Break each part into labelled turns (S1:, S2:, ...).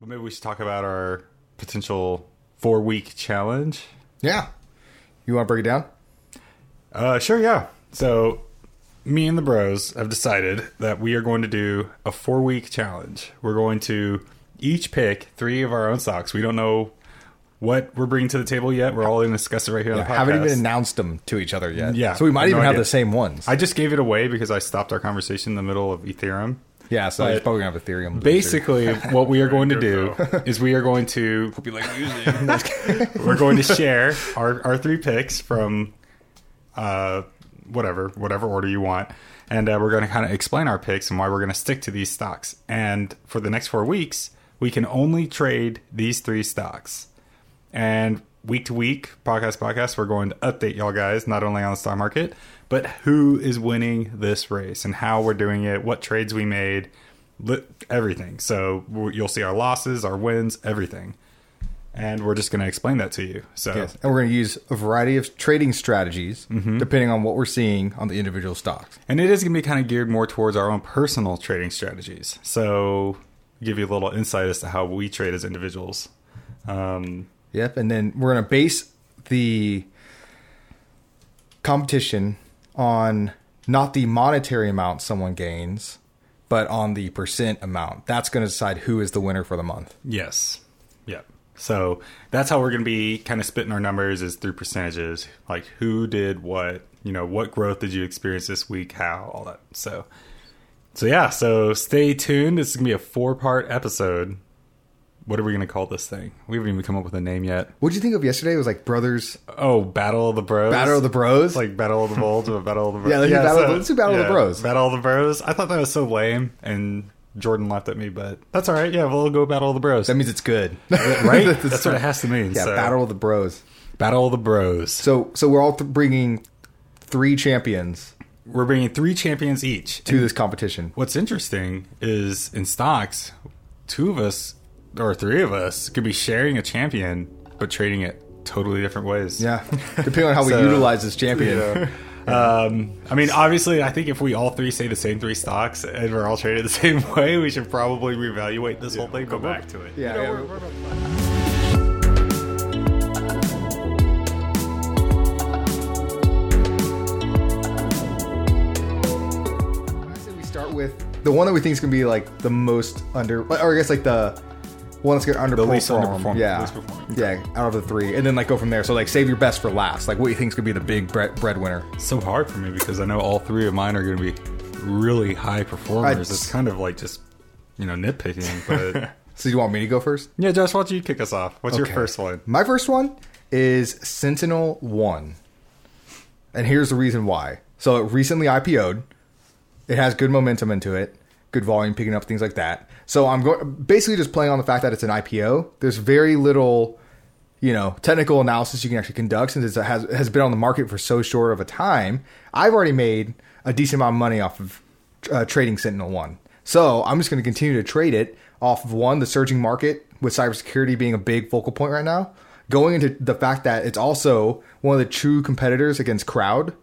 S1: Well, maybe we should talk about our potential four week challenge.
S2: Yeah. You want to break it down?
S1: Uh, sure, yeah. So, me and the bros have decided that we are going to do a four week challenge. We're going to each pick three of our own socks. We don't know what we're bringing to the table yet. We're all going to discuss it right here on the podcast.
S2: haven't even announced them to each other yet.
S1: Yeah,
S2: So we might even
S1: no
S2: have
S1: idea.
S2: the same ones.
S1: I just gave it away because I stopped our conversation in the middle of Ethereum.
S2: Yeah, so
S1: but
S2: he's probably going to have Ethereum.
S1: Basically, what we are going to do is we are going to
S3: Be like using.
S1: we're going to share our, our three picks from uh, whatever whatever order you want and uh, we're going to kind of explain our picks and why we're going to stick to these stocks and for the next four weeks we can only trade these three stocks and week to week podcast podcast we're going to update y'all guys not only on the stock market but who is winning this race and how we're doing it what trades we made everything so you'll see our losses our wins everything and we're just going to explain that to you. So
S2: Yes. And we're going to use a variety of trading strategies
S1: Mm-hmm.
S2: depending on what we're seeing on the individual stocks.
S1: and it is going to be kind of geared more towards our own personal trading strategies. So give you a little insight as to how we trade as individuals. Um,
S2: Yep. And then we're to base the competition on not the monetary amount someone gains, but on the percent amount. That's going to decide who is the winner for the month.
S1: yes. Yep. So that's how we're going to be kind of spitting our numbers is through percentages, like who did what, you know, what growth did you experience this week, how, all that. So, so yeah. So stay tuned. This is going to be a four part episode. What are we going to call this thing? We haven't even come up with a name yet.
S2: What did you think of yesterday? It was like Brothers
S1: Oh, Battle of the Bros.
S2: Battle of the Bros.
S1: like Battle of the Bulls or Battle of the Bros.
S2: Yeah, let's do Battle of the- let's do Battle of the Bros.
S1: Battle of the Bros. I thought that was so lame, and Jordan laughed at me, but that's all right. Yeah, we'll go Battle of the Bros.
S2: that means it's good.
S1: right? that's what it has to mean.
S2: Yeah,
S1: so.
S2: Battle of the Bros.
S1: Battle of the Bros.
S2: So so we're all th- bringing three champions
S1: We're bringing three champions each.
S2: to this competition.
S1: What's interesting is in stocks, two of us or three of us could be sharing a champion, but trading it totally different ways.
S2: Yeah, depending on how we utilize this champion.
S1: Yeah. Um, I mean, obviously, I think if we all three say the same three stocks and we're all traded the same way, we should probably reevaluate this whole thing.
S3: Go back to it.
S2: Yeah,
S1: You know,
S2: yeah.
S1: we're- we're-
S2: I say we start with the one that we think is gonna be like the most under, or I guess like the one that's gonna underperform.
S1: least underperform-
S2: Yeah,
S1: least performing.
S2: yeah, out of the three, and then like go from there. So like save your best for last. Like what you think is gonna be the big bread breadwinner.
S1: It's so hard for me because I know all three of mine are going to be really high performers.
S2: I-
S1: it's kind of like just you know nitpicking, but
S2: So you want me to go first?
S1: yeah, Josh, why don't you kick us off? What's your first one?
S2: My first one is Sentinel One, and here's the reason why. So it recently IPO'd. It has good momentum into it, good volume picking up things like that. So I'm going basically just playing on the fact that it's an IPO. There's very little, you know, technical analysis you can actually conduct since it has has been on the market for so short of a time. I've already made a decent amount of money off of uh, trading Sentinel One. So I'm just going to continue to trade it off of one the surging market with cybersecurity being a big focal point right now. Going into the fact that it's also one of the true competitors against crowd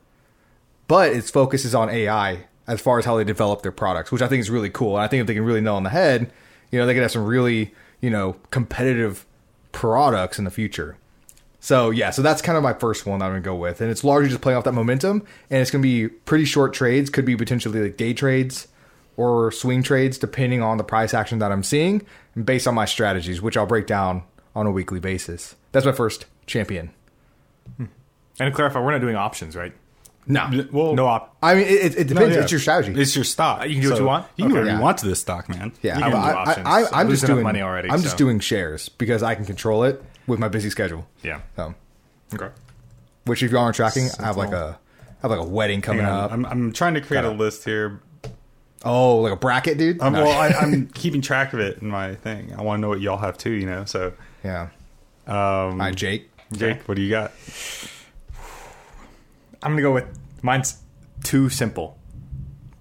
S2: but its focus is on AI as far as how they develop their products, which I think is really cool. And I think if they can really nail on the head, you know, they could have some really, you know, competitive products in the future. So yeah, so that's kind of my first one that I'm gonna go with, and it's largely just playing off that momentum, and it's gonna be pretty short trades, could be potentially like day trades or swing trades, depending on the price action that I'm seeing, and based on my strategies, which I'll break down on a weekly basis. That's my first champion. Hmm.
S3: And to clarify, we're not doing options, right?
S2: No,
S1: Well,
S3: No op.
S2: I mean it, it depends.
S1: yeah.
S2: It's your strategy.
S1: It's your stock.
S3: You can do what you want?
S1: You can do whatever
S2: Yeah.
S1: you want to this stock, man.
S2: Yeah,
S3: You can do
S2: I,
S3: options.
S2: I, I,
S3: I'm
S2: just doing
S3: money already,
S2: I'm
S3: so.
S2: just doing shares because I can control it with my busy schedule.
S3: Yeah.
S2: So,
S3: Okay.
S2: which if you aren't tracking, I have like a I have like a wedding coming up.
S1: I'm, I'm trying to create
S2: Gotta-
S1: a list here.
S2: oh, like a bracket, dude.
S1: Um,
S2: No.
S1: well, I, I'm keeping track of it in my thing. I want to know what y'all have too, you know. So,
S2: yeah.
S1: um,
S2: All right, Jake.
S1: Jake, what do you got?
S3: I'm gonna go with mine's TuSimple.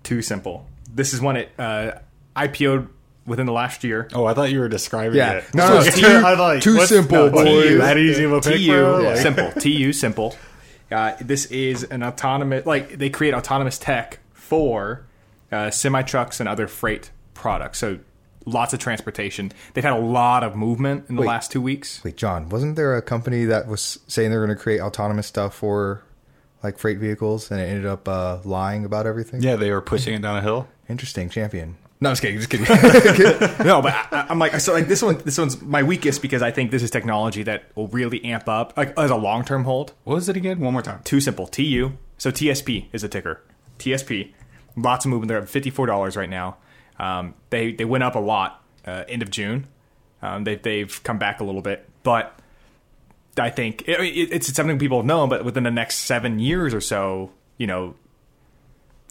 S3: Too simple. This is one it uh, IPO'd within the last year.
S1: Oh, I thought you were describing
S2: Yeah.
S1: it.
S2: No, no,
S1: So
S2: it's too-
S1: I thought,
S2: too
S1: what's-
S2: simple,
S1: what,
S2: boys.
S1: That easy of a pick,
S3: TU
S1: bro? Like-
S3: simple. TuSimple. Uh, this is an autonomous like they create autonomous tech for uh, semi trucks and other freight products. So lots of transportation. They've had a lot of movement in the
S2: Wait.
S3: last two weeks.
S2: Wait, John, wasn't there a company that was saying they're going to create autonomous stuff for like freight vehicles, and it ended up uh, lying about everything?
S1: Yeah, they were pushing it down a hill.
S2: Interesting champion. No, I'm just kidding. Just kidding.
S3: no, but I, I'm like, so like this one, this one's my weakest because I think this is technology that will really amp up, like as a long term hold.
S1: What was it again? One more time.
S3: TuSimple. TU. So TSP is a ticker. TSP. Lots of movement. They're at fifty four dollars right now. Um, they they went up a lot uh, end of June. Um, they they've come back a little bit, but I think it, it, it's something people have known. But within the next seven years or so, you know,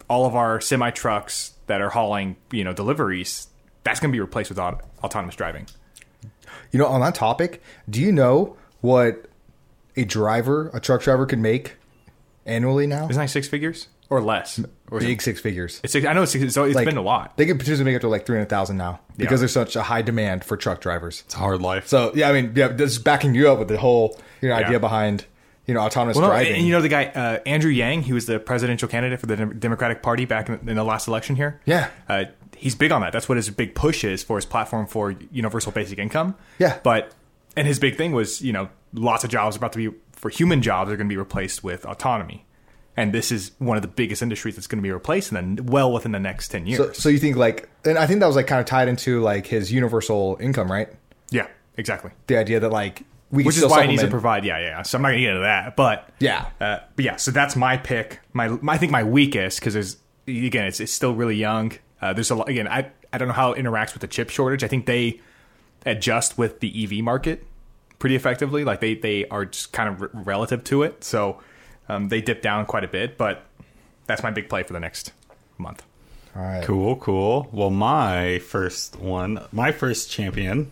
S3: all of our semi trucks that are hauling you know deliveries, that's going to be replaced with aut- autonomous driving.
S2: you know, on that topic, do you know what a driver, a truck driver, could make annually now?
S3: Isn't that six figures or less? Or
S2: Big six figures.
S3: It's six, I know it's, six, so it's
S2: Like,
S3: been a lot.
S2: They could potentially make it to like three hundred thousand now because
S3: Yeah.
S2: there's such a high demand for truck drivers.
S1: It's a hard life.
S2: So yeah, I mean, yeah, this is backing you up with the whole you know
S3: Yeah.
S2: idea behind you know autonomous
S3: Well, no,
S2: driving.
S3: and you know the guy uh, Andrew Yang, he was the presidential candidate for the Dem- Democratic Party back in, in the last election here.
S2: Yeah.
S3: uh, he's big on that. That's what his big push is for his platform for universal basic income.
S2: Yeah.
S3: but and his big thing was you know lots of jobs are about to be for human jobs are going to be replaced with autonomy, and this is one of the biggest industries that's going to be replaced, and then well within the next ten years.
S2: so, so you think like, and I think that was like kind of tied into like his universal income, right?
S3: yeah, exactly.
S2: The idea that like we
S3: which is why he needs to provide. Yeah, yeah. So I'm not gonna get into that, but
S2: Yeah.
S3: uh, but yeah. So that's my pick. My, my I think my weakest because there's again it's it's still really young. Uh, there's a lot again. I I don't know how it interacts with the chip shortage. I think they adjust with the EV market pretty effectively. Like they they are just kind of re- relative to it. So um, they dip down quite a bit, but that's my big play for the next month.
S2: All right,
S1: Cool, cool. Well, my first one, my first champion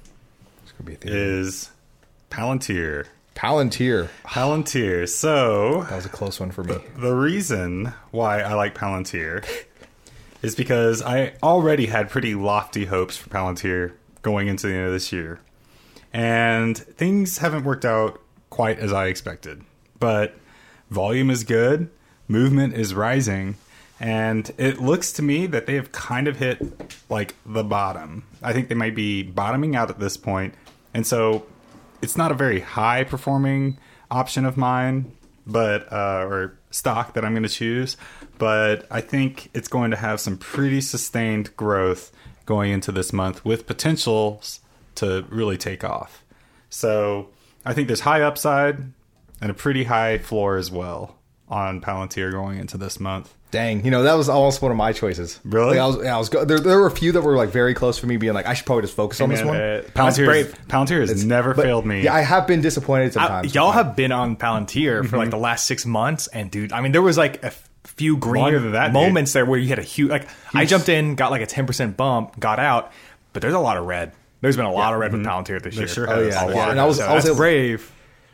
S2: be
S1: is Palantir.
S2: Palantir.
S1: Palantir. So,
S2: That was a close one for me.
S1: the reason why I like Palantir is because I already had pretty lofty hopes for Palantir going into the end of this year. And things haven't worked out quite as I expected. But volume is good, movement is rising, and it looks to me that they have kind of hit like the bottom. I think they might be bottoming out at this point. And so it's not a very high performing option of mine, but uh, or stock that I'm going to choose. But I think it's going to have some pretty sustained growth going into this month with potentials to really take off. So I think there's high upside and a pretty high floor as well on Palantir going into this month.
S2: Dang, you know that was almost one of my choices.
S1: Really?
S2: Like, I was, yeah, I was. Go- there, there were a few that were like very close for me, being like, I should probably just focus on this one.
S3: uh,
S1: Palantir. Palantir has never
S2: But,
S1: failed me.
S2: Yeah, I have been disappointed
S3: I-
S2: sometimes.
S3: y'all have been on Palantir for like the last six months, and dude, I mean, there was like a few green
S1: that, dude.
S3: moments there where you had a huge. Like, I jumped in, got like a ten percent bump, got out, but there's a lot of red. There's been a lot of red with Palantir this
S1: There
S3: year.
S1: sure
S2: Oh,
S1: has.
S2: yeah,
S1: A
S2: yeah. And I was-
S3: So
S2: I was able-
S3: brave.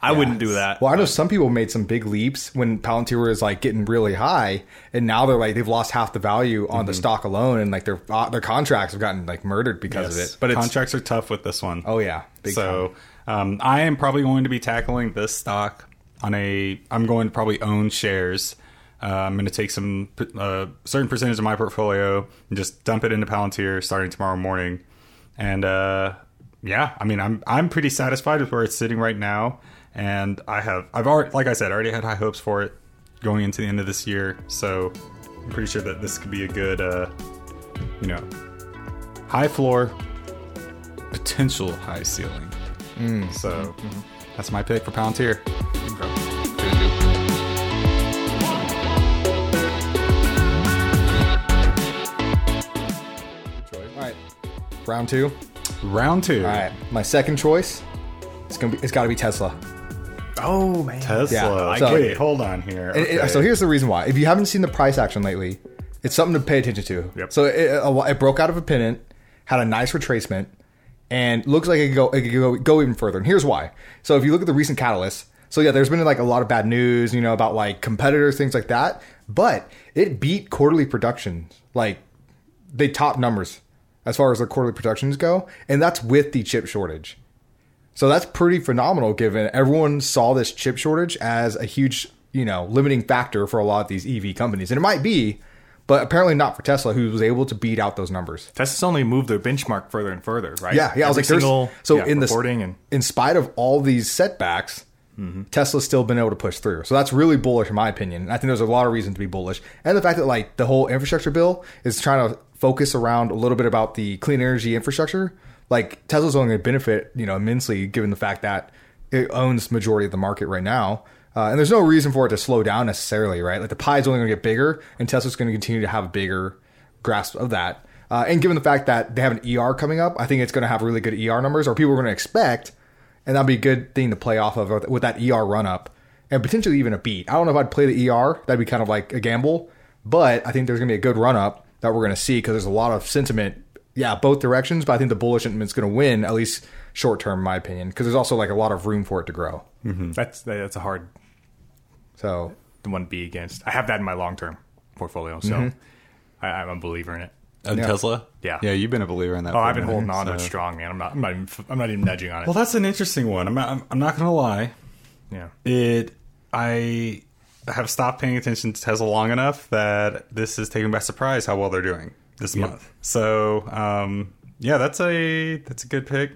S3: I wouldn't do that.
S2: Well, I know some people made some big leaps when Palantir was like getting really high, and now they're like they've lost half the value on the stock alone, and like their uh, their contracts have gotten like murdered because of it.
S3: But it's-
S1: contracts are tough with this one.
S2: Oh yeah, big
S1: so um, I am probably going to be tackling this stock on a. I'm going to probably own shares. Uh, I'm going to take some uh, certain percentage of my portfolio and just dump it into Palantir starting tomorrow morning. And uh, yeah, I mean, I'm I'm pretty satisfied with where it's sitting right now. And I have I've already, like I said, I already had high hopes for it going into the end of this year. So I'm pretty sure that this could be a good, uh, you know, high floor, potential high ceiling. So that's my pick for Palantir.
S2: All right, round two.
S1: Round two.
S2: All right, my second choice. It's gonna be. It's got to be Tesla.
S3: Oh man,
S1: Tesla.
S2: Yeah, so-
S1: Wait, hold on here.
S2: And it-
S1: Okay.
S2: so here's the reason why. If you haven't seen the price action lately, it's something to pay attention to.
S3: Yep.
S2: So it, it broke out of a pennant, had a nice retracement, and looks like it could go it could go, go even further. And here's why. So if you look at the recent catalysts, so yeah, there's been like a lot of bad news, you know, about like competitors, things like that. But it beat quarterly productions. Like they top numbers as far as their quarterly productions go, and that's with the chip shortage. So that's pretty phenomenal given everyone saw this chip shortage as a huge, you know, limiting factor for a lot of these EV companies. And it might be, but apparently not for Tesla, who was able to beat out those numbers.
S3: Tesla's only moved their benchmark further and further, right?
S2: Yeah, yeah. I was like,
S3: single,
S2: so
S3: yeah,
S2: in
S3: reporting and
S2: in spite of all these setbacks, mm-hmm. Tesla's still been able to push through. So that's really bullish in my opinion. And I think there's a lot of reason to be bullish, and the fact that like the whole infrastructure bill is trying to focus around a little bit about the clean energy infrastructure. Like Tesla's only going to benefit, you know, immensely given the fact that it owns majority of the market right now. Uh, and there's no reason for it to slow down necessarily, right? Like the pie is only going to get bigger, and Tesla's going to continue to have a bigger grasp of that. Uh, and given the fact that they have an ER coming up, I think it's going to have really good ER numbers, or people are going to expect, and that'd be a good thing to play off of with that ER run up, and potentially even a beat. I don't know if I'd play the ER; that'd be kind of like a gamble, but I think there's going to be a good run up that we're going to see because there's a lot of sentiment, yeah, both directions. But I think the bullish sentiment's going to win at least short term, in my opinion, because there's also like a lot of room for it to grow.
S3: that's that's a hard
S2: So the
S3: one to be against. I have that in my long term portfolio, so
S2: Mm-hmm.
S3: I, I'm a believer in it.
S1: Of
S2: Yeah.
S1: Tesla?
S3: Yeah.
S1: Yeah, you've been a believer in that.
S3: Oh,
S1: for a
S3: I've been
S1: minute,
S3: holding on to it strong, man. I'm not. I'm not even. I'm not even nudging on it.
S1: Well, that's an interesting one. I'm not, I'm, I'm not going to lie.
S3: yeah.
S1: It, I have stopped paying attention to Tesla long enough that this is taken by surprise how well they're doing this month. So, um, yeah, that's a that's a good pick.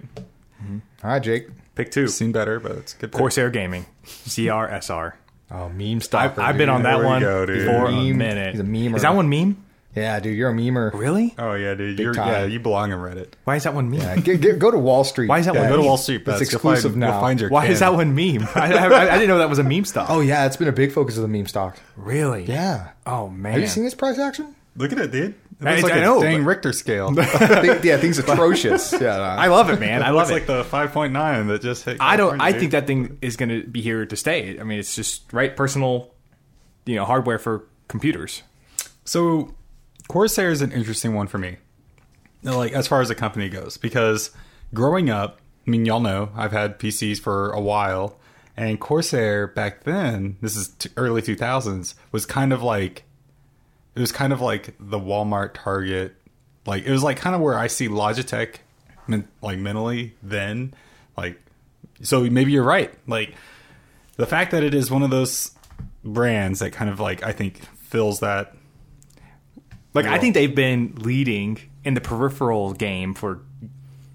S2: all right, Jake.
S3: Pick two.
S1: Seen better, but it's a good. Pick.
S3: Corsair Gaming, CRSR.
S2: Oh, meme
S3: I've. I've been on that
S1: There
S3: one
S1: go, dude.
S3: for a
S2: Meme.
S3: minute.
S2: He's a memer.
S3: Is that one meme?
S2: Yeah, dude, you're a memer.
S3: Really?
S1: Oh yeah, dude. You're,
S2: time.
S1: yeah, you belong in Reddit.
S3: Why is that one meme?
S2: Yeah, get, get, go to Wall Street.
S3: Why is that
S1: Yeah,
S3: one
S1: go to? Wall Street.
S2: It's exclusive
S1: find,
S2: now.
S1: You'll find your
S3: Why
S1: kin.
S3: is that one meme? I, I, I didn't know that was a meme stock.
S2: Oh yeah, it's been a big focus of the meme stock.
S3: really?
S2: Yeah.
S3: Oh man.
S2: Have you seen this price action?
S1: Look at it, dude. It
S3: I-
S1: like
S3: I
S1: a
S3: know,
S1: dang
S3: but-
S1: Richter scale.
S2: Think- yeah, things atrocious. Yeah, no.
S3: I love it, man. I love
S1: looks
S3: it.
S1: like the 5.9 that just hit.
S3: I don't.
S1: California,
S3: I
S1: dude.
S3: think that thing is going to be here to stay. I mean, it's just right personal, you know, hardware for computers.
S1: So, Corsair is an interesting one for me. Now, Like as far as the company goes, because growing up, I mean, y'all know I've had PCs for a while, and Corsair back then, this is t- early two thousands, was kind of like it was kind of like the Walmart Target, like it was like kind of where I see Logitech, like mentally then, like so maybe you're right, like the fact that it is one of those brands that kind of like I think fills that
S3: Like I think they've been leading in the peripheral game for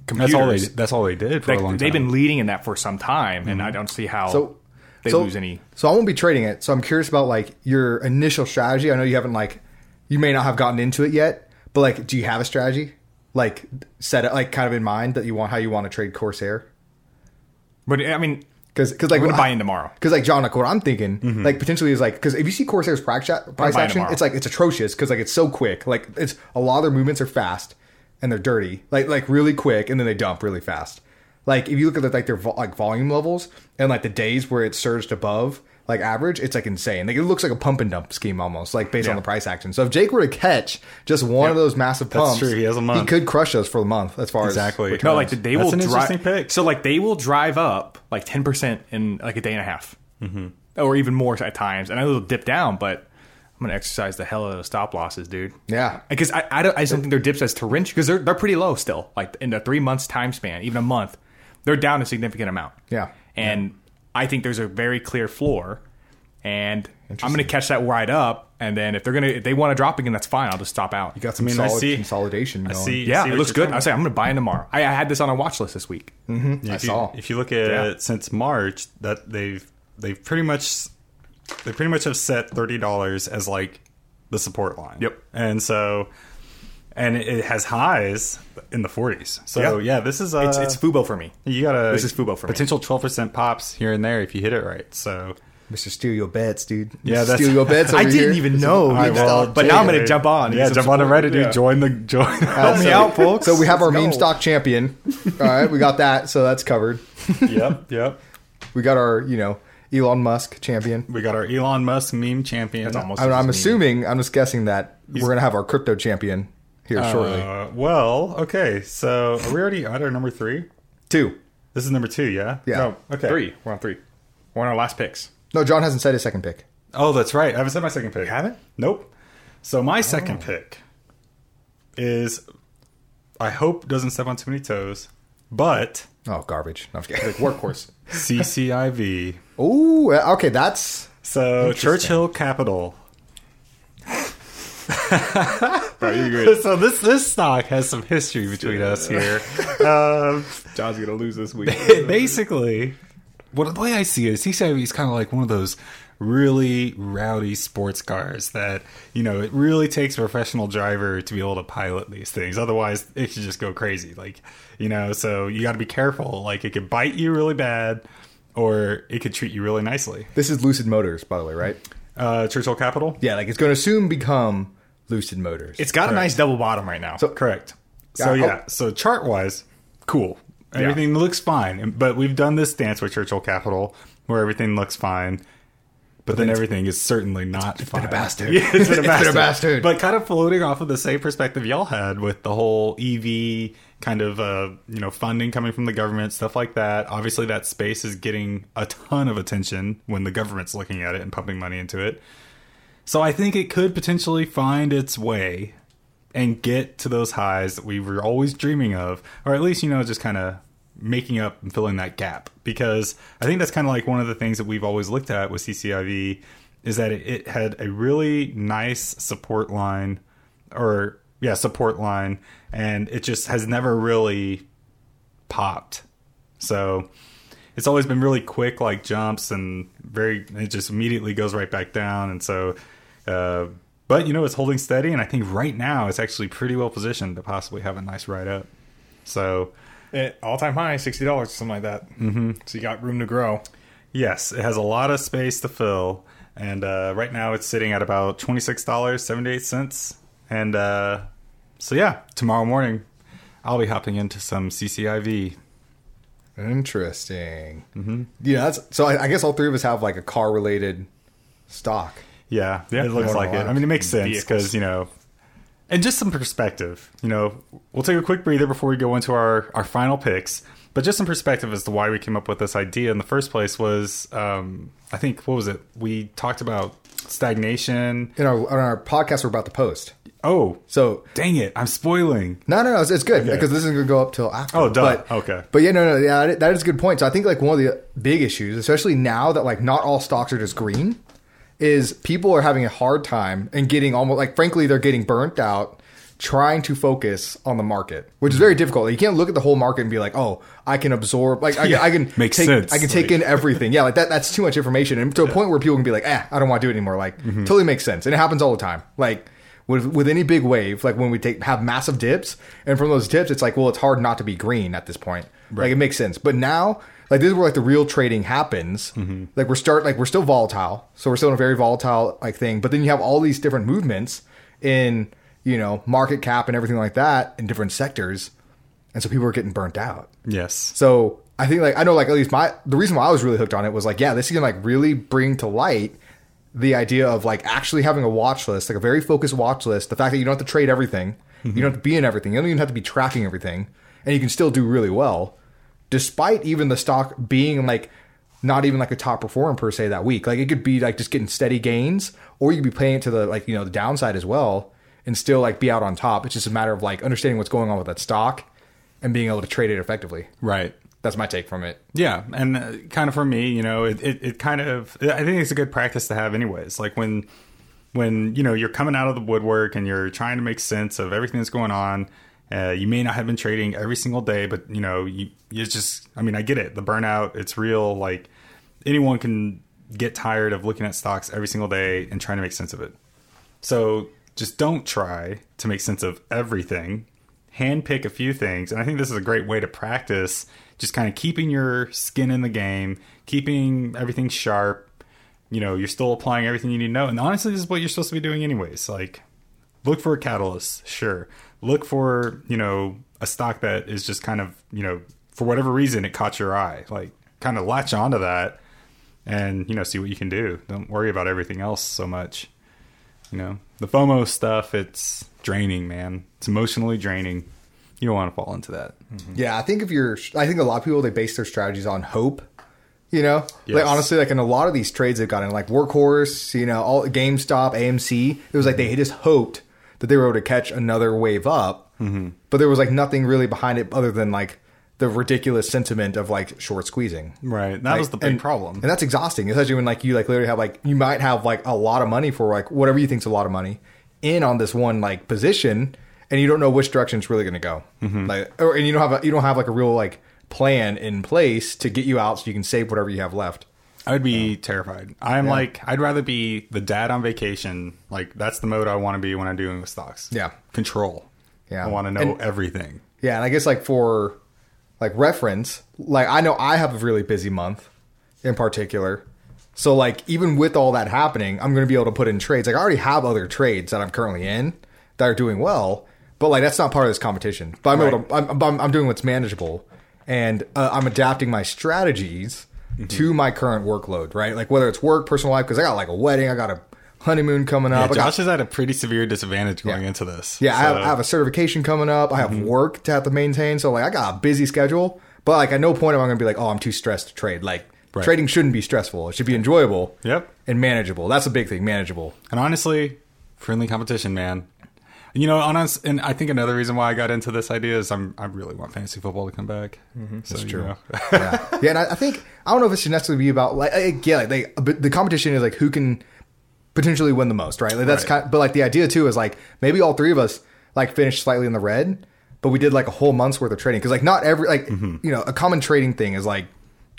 S3: computers.
S1: That's all they. That's all they did for
S3: Like,
S1: a long time.
S3: they've been leading in that for some time, and I mm-hmm. don't see how
S2: So
S3: they
S2: so,
S3: lose any.
S2: So I won't be trading it. So I'm curious about like your initial strategy. I know you haven't like you may not have gotten into it yet, but like do you have a strategy? Like set it like kind of in mind that you want how you want to trade Corsair?
S3: But I mean,
S2: Because because like
S3: I'm gonna buy in tomorrow.
S2: Because like John, like what I'm thinking, mm-hmm. like potentially is like because if you see Corsair's price, price action, it's like it's atrocious because like it's so quick. Like it's a lot of their movements are fast and they're dirty, like like really quick, and then they dump really fast. Like if you look at the, like their vo- like volume levels and like the days where it surged above like average, it's like insane. Like it looks like a pump and dump scheme almost, like based on the price action. So if Jake were to catch just one of those massive
S1: That's
S2: pumps,
S1: true. He has a month.
S2: could crush us for the month as far
S1: Exactly.
S2: as
S3: No, like they
S1: That's
S3: will
S1: an
S3: drive.
S1: interesting pick.
S3: So like they will drive up like ten percent in like a day and a half, mm-hmm. or even more at times, and I will dip down. But I'm gonna exercise the hell out of those stop losses, dude.
S2: yeah.
S3: Because I, I, don't, I just don't think their dips as torrential because they're they're pretty low still. Like in the three months time span, even a month, they're down a significant amount.
S2: Yeah.
S3: and I think there's a very clear floor, and I'm going to catch that right up. And then if they're gonna if they want to drop again, that's fine. I'll just stop out.
S2: You got some
S1: I mean, I
S2: solid
S1: see-
S2: consolidation
S1: I see.
S3: yeah,
S1: see
S3: it looks good. I say I'm going to buy in tomorrow. I, I had this on a watch list this week. Mm-hmm.
S1: Yeah,
S2: I
S1: if
S2: saw.
S1: You, if you look at
S3: Yeah.
S1: since March, that they've they've pretty much they pretty much have set thirty dollars as like the support line.
S3: Yep.
S1: And so, and it, it has highs in the forties. So
S3: Yeah.
S1: yeah. this is uh,
S3: It's it's Fubo for me.
S1: you got a
S3: this is Fubo for me.
S1: potential twelve percent pops here and there if you hit it right. So
S2: Mr. Steal Your Bets, dude.
S1: Yeah, that's-
S2: Steal Your Bets.
S3: I didn't
S2: here.
S3: even know.
S2: All
S3: Right,
S1: well,
S3: but now I'm going to jump on.
S1: yeah,
S3: get some
S1: jump on the. Reddit, dude.
S3: Yeah.
S1: Join the join.
S2: Help
S3: me out, folks.
S2: So we have our
S3: Let's
S2: meme
S3: go.
S2: stock champion. All right, we got that. So that's covered.
S1: yep, yep.
S2: We got our, you know, Elon Musk champion.
S1: We got our Elon Musk meme champion.
S3: That's almost.
S2: I'm, I'm assuming, I'm just guessing that we're going to have our crypto champion here shortly.
S1: Uh, well, okay. So are we already at our number three?
S2: Two.
S1: This is number two, yeah.
S2: Yeah.
S3: No,
S1: Okay.
S3: three. We're on three. We're on our last picks.
S2: No, John hasn't said his second pick.
S1: Oh, that's right. I haven't said my second pick.
S3: haven't?
S1: Nope. So my
S3: Oh.
S1: second pick is, I hope doesn't step on too many toes, but
S2: Oh, garbage. No, I'm just kidding.
S3: Workhorse.
S1: CCIV.
S2: Ooh, uh, okay, that's
S1: So Churchill Capital. So this this stock has some history between us here. Um,
S3: John's gonna lose this week.
S1: basically, what the way I see it is CCIV is kind of like one of those really rowdy sports cars that you know it really takes a professional driver to be able to pilot these things. Otherwise, it could just go crazy. Like you know, so you got to be careful. Like it could bite you really bad, or it could treat you really nicely.
S2: This is Lucid Motors, by the way, right?
S1: Uh, Churchill Capital.
S2: Yeah, like it's going to soon become Lucid Motors.
S3: It's got a nice double bottom right now.
S2: So-
S1: Correct. So
S2: Yeah,
S1: yeah, so chart wise, cool. Everything looks fine, but we've done this dance with Churchill Capital where everything looks fine, but then everything is certainly not fine.
S2: a bastard.
S1: Yeah, it's been a
S2: It's been a
S1: bastard.
S2: bastard.
S1: But kind of floating off of the same perspective y'all had with the whole EV kind of uh, you know funding coming from the government, stuff like that. Obviously, that space is getting a ton of attention when the government's looking at it and pumping money into it. So I think it could potentially find its way and get to those highs that we were always dreaming of, or at least, you know, just kind of making up and filling that gap. Because I think that's kind of like one of the things that we've always looked at with CCIV is that it, had a really nice support line, or yeah, support line, and it just has never really popped. So it's always been really quick, like jumps, and very. It just immediately goes right back down, and so. Uh, but you know, it's holding steady, and I think right now it's actually pretty well positioned to possibly have a nice ride up. So
S3: all time high, sixty dollars, or something like that. Mm-hmm. So you got room to grow.
S1: yes, it has a lot of space to fill, and uh, right now it's sitting at about twenty six dollars seventy eight cents. And uh, so yeah, tomorrow morning I'll be hopping into some CCIV.
S2: Interesting. Mm-hmm. Yeah, that's so. I, I guess all three of us have like a car related stock.
S1: Yeah,
S3: Yeah,
S1: it looks like it. I mean, it makes sense because you know, and just some perspective. You know, we'll take a quick breather before we go into our our final picks. But just some perspective as to why we came up with this idea in the first place was, um, I think, what was it? We talked about stagnation.
S2: In our on our podcast, we're about to post.
S1: Oh,
S2: So
S1: dang it! I'm spoiling.
S2: No, no, no. It's, it's good
S1: Okay.
S2: because this isn't going to go up till after.
S1: Oh, duh.
S2: But,
S1: Okay.
S2: But yeah, no, no, yeah, that- that is a good point. So I think like one of the big issues, especially now that like not all stocks are just green, is people are having a hard time and getting almost like frankly they're getting burnt out trying to focus on the market, which is very difficult. You can't look at the whole market and be like, "Oh, I can absorb like I,
S1: Yeah,
S2: I can take,
S1: sense.
S2: I can take
S1: Like-
S2: in everything." Yeah, like that that's too much information and to a point where people can be like, "Eh, I don't want to do it anymore." Like totally makes sense. And it happens all the time. Like with with any big wave, like when we take have massive dips, and from those dips, it's like, well, it's hard not to be green at this point. Like it makes sense. But now, like this is where like the real trading happens. Mm-hmm. Like we're start like we're still volatile, so we're still in a very volatile like thing. But then you have all these different movements in you know market cap and everything like that in different sectors, and so people are getting burnt out.
S1: Yes.
S2: So I think like I know like at least my the reason why I was really hooked on it was like yeah this can like really bring to light the idea of like actually having a watch list like a very focused watch list the fact that you don't have to trade everything you mm-hmm. don't have to be in everything you don't even have to be tracking everything and you can still do really well despite even the stock being like not even like a top performer per se that week like it could be like just getting steady gains or you could be playing it to the like you know the downside as well and still like be out on top it's just a matter of like understanding what's going on with that stock and being able to trade it effectively
S1: Right.
S2: that's my take from it.
S1: Yeah, and uh, kind of for me, you know, it, it, it kind of I think it's a good practice to have anyways. Like when when you know you're coming out of the woodwork and you're trying to make sense of everything that's going on. Uh, you may not have been trading every single day, but you know, you you just I mean, I get it. The burnout, it's real. Like anyone can get tired of looking at stocks every single day and trying to make sense of it. So just don't try to make sense of everything. Handpick a few things. And I think this is a great way to practice just kind of keeping your skin in the game, keeping everything sharp. You know, you're still applying everything you need to know. And honestly, this is what you're supposed to be doing anyways. Like, look for a catalyst, sure. Look for, you know, a stock that is just kind of, you know, for whatever reason it caught your eye. Like, kind of latch onto that and, you know, see what you can do. Don't worry about everything else so much. You know, the FOMO stuff, it's draining, man. It's emotionally draining. You don't want to fall into that. Mm-hmm.
S2: Yeah, I think if you're, I think a lot of people they base their strategies on hope. You know,
S1: Yes.
S2: like honestly, like in a lot of these trades they've gotten, like Workhorse, you know, all GameStop, AMC, it was like they mm-hmm. just hoped that they were able to catch another wave up, mm-hmm. but there was like nothing really behind it other than like the ridiculous sentiment of like short squeezing.
S1: Right. That was the big
S2: and,
S1: problem.
S2: and that's exhausting, especially when like you like literally have like you might have like a lot of money for like whatever you think's a lot of money, in on this one like position, and you don't know which direction it's really going to go. Like, or and you don't have a, you don't have like a real like plan in place to get you out so you can save whatever you have left.
S1: I would be terrified. I'm like, I'd rather be the dad on vacation. Like that's the mode I want to be when I'm doing with stocks.
S2: Yeah.
S1: control.
S2: Yeah.
S1: I want to know
S2: And-
S1: everything.
S2: Yeah, and I guess like for like reference, like I know I have a really busy month in particular. So like even with all that happening, I'm going to be able to put in trades. Like I already have other trades that I'm currently in that are doing well, but like that's not part of this competition. But I'm able to I'm, I'm, I'm doing what's manageable and uh, I'm adapting my strategies Mm-hmm. to my current workload, right? Like whether it's work, personal life cuz I got like a wedding, I got a honeymoon coming
S1: Yeah,
S2: up. I got-
S1: Josh is at a pretty severe disadvantage going
S2: Yeah.
S1: into this.
S2: yeah, I, have, I have a certification coming up. I have mm-hmm. work to have to maintain. So like, I got a busy schedule. But like, at no point am I going to be like, oh, I'm too stressed to trade. Like,
S1: Right.
S2: trading shouldn't be stressful. It should be enjoyable.
S1: Yep.
S2: And manageable. That's a big thing. Manageable.
S1: And honestly, friendly competition, man. You know, honest, and I think another reason why I got into this idea is I'm I really want fantasy football to come back. Mm-hmm. So,
S2: That's
S1: you
S2: true.
S1: know.
S2: yeah, yeah. And I, I think I don't know if it should necessarily be about like yeah, like they, but the competition is like who can potentially win the most, right? Like that's
S1: Right.
S2: kind. but like the idea too is like maybe all three of us like finished slightly in the red, but we did like a whole month's worth of trading because like not every like
S1: Mm-hmm.
S2: you know a common trading thing is like